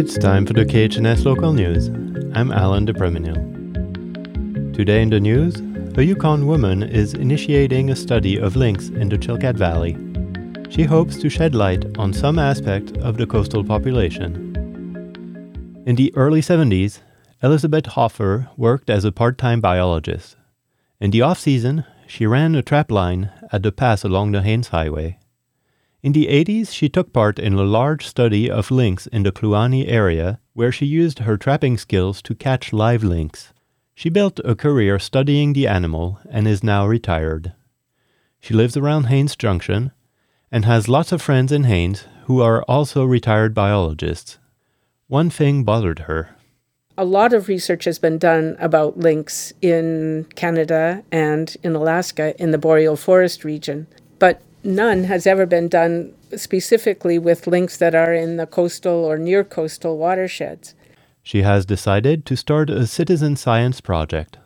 It's time for the KHNS local news. I'm Alan de Premenil. Today in the news, a Yukon woman is initiating a study of lynx in the Chilkat Valley. She hopes to shed light on some aspect of the coastal population. In the early 70s, Elizabeth Hoffer worked as a part time biologist. In the off season, she ran a trap line at the pass along the Haines Highway. In the 80s, she took part in a large study of lynx in the Kluane area, where she used her trapping skills to catch live lynx. She built a career studying the animal and is now retired. She lives around Haines Junction and has lots of friends in Haines who are also retired biologists. One thing bothered her. A lot of research has been done about lynx in Canada and in Alaska in the boreal forest region, but none has ever been done specifically with lynx that are in the coastal or near coastal watersheds. She has decided to start a citizen science project.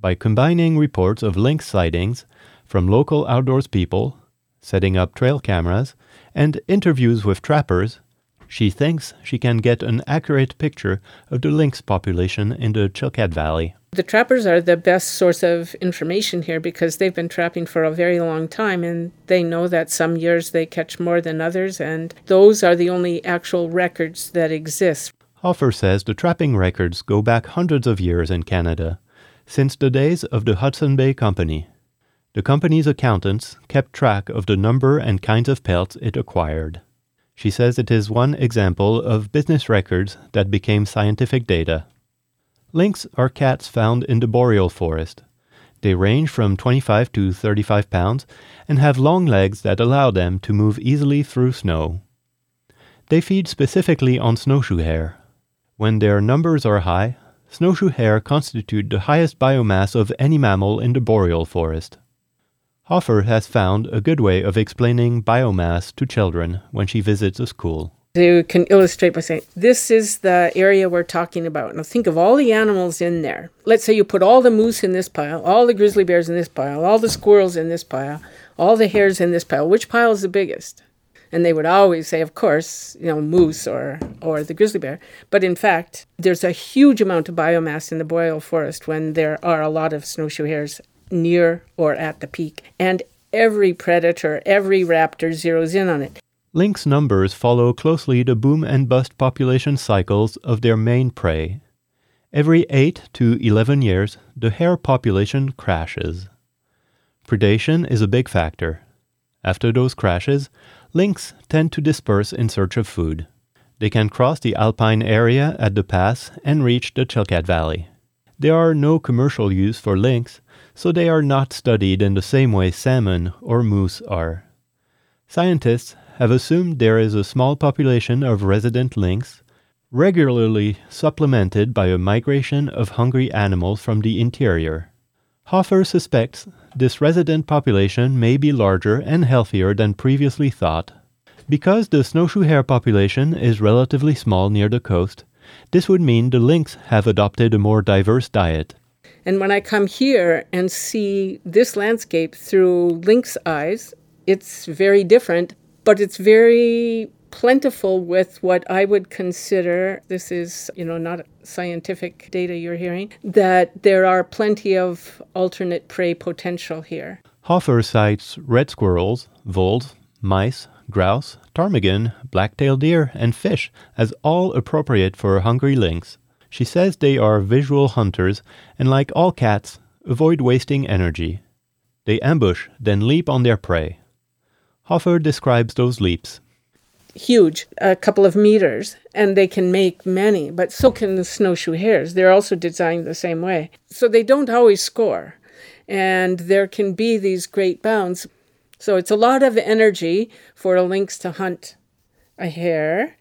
By combining reports of lynx sightings from local outdoors people, setting up trail cameras, and interviews with trappers, she thinks she can get an accurate picture of the lynx population in the Chilkat Valley. The trappers are the best source of information here because they've been trapping for a very long time and they know that some years they catch more than others, and those are the only actual records that exist. Hoffer says the trapping records go back hundreds of years in Canada, since the days of the Hudson Bay Company. The company's accountants kept track of the number and kinds of pelts it acquired. She says it is one example of business records that became scientific data. Lynx are cats found in the boreal forest. They range from 25 to 35 pounds and have long legs that allow them to move easily through snow. They feed specifically on snowshoe hare. When their numbers are high, snowshoe hare constitute the highest biomass of any mammal in the boreal forest. Hoffer has found a good way of explaining biomass to children when she visits a school. You can illustrate by saying, This is the area we're talking about. Now think of all the animals in there. Let's say you put all the moose in this pile, all the grizzly bears in this pile, all the squirrels in this pile, all the hares in this pile. Which pile is the biggest? And they would always say, of course, you know, moose or, or the grizzly bear. But in fact, there's a huge amount of biomass in the boreal forest when there are a lot of snowshoe hares near or at the peak. And every predator, every raptor zeroes in on it. Lynx numbers follow closely the boom and bust population cycles of their main prey. Every 8 to 11 years, the hare population crashes. Predation is a big factor. After those crashes, lynx tend to disperse in search of food. They can cross the alpine area at the pass and reach the Chilkat Valley. There are no commercial use for lynx, so they are not studied in the same way salmon or moose are. Scientists have assumed there is a small population of resident lynx, regularly supplemented by a migration of hungry animals from the interior. Hoffer suspects this resident population may be larger and healthier than previously thought. Because the snowshoe hare population is relatively small near the coast, this would mean the lynx have adopted a more diverse diet. And when I come here and see this landscape through lynx eyes, it's very different but it's very plentiful with what I would consider this is, you know, not scientific data you're hearing, that there are plenty of alternate prey potential here. Hoffer cites red squirrels, voles, mice, grouse, ptarmigan, black-tailed deer, and fish as all appropriate for hungry lynx. She says they are visual hunters and, like all cats, avoid wasting energy. They ambush, then leap on their prey. Hoffer describes those leaps. Huge, a couple of meters, and they can make many, but so can the snowshoe hares. They're also designed the same way. So they don't always score, and there can be these great bounds. So it's a lot of energy for a lynx to hunt a hare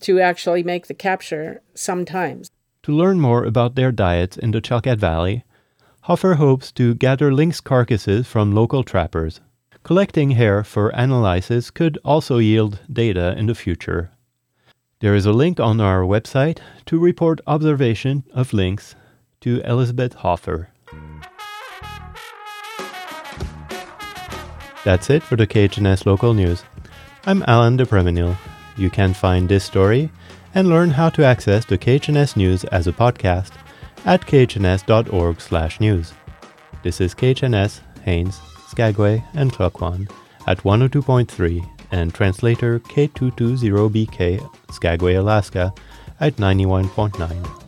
to actually make the capture sometimes. To learn more about their diets in the Chilkat Valley, Hoffer hopes to gather lynx carcasses from local trappers. Collecting hair for analysis could also yield data in the future. There is a link on our website to report observation of lynx to Elizabeth Hoffer. That's it for the KHNS local news. I'm Alan de Premenil. You can find this story and learn how to access the KHNS News as a podcast at khns.org slash news. This is KHNS, Haines, Skagway, and Klukwan at 102.3 and translator K220BK, Skagway, Alaska at 91.9.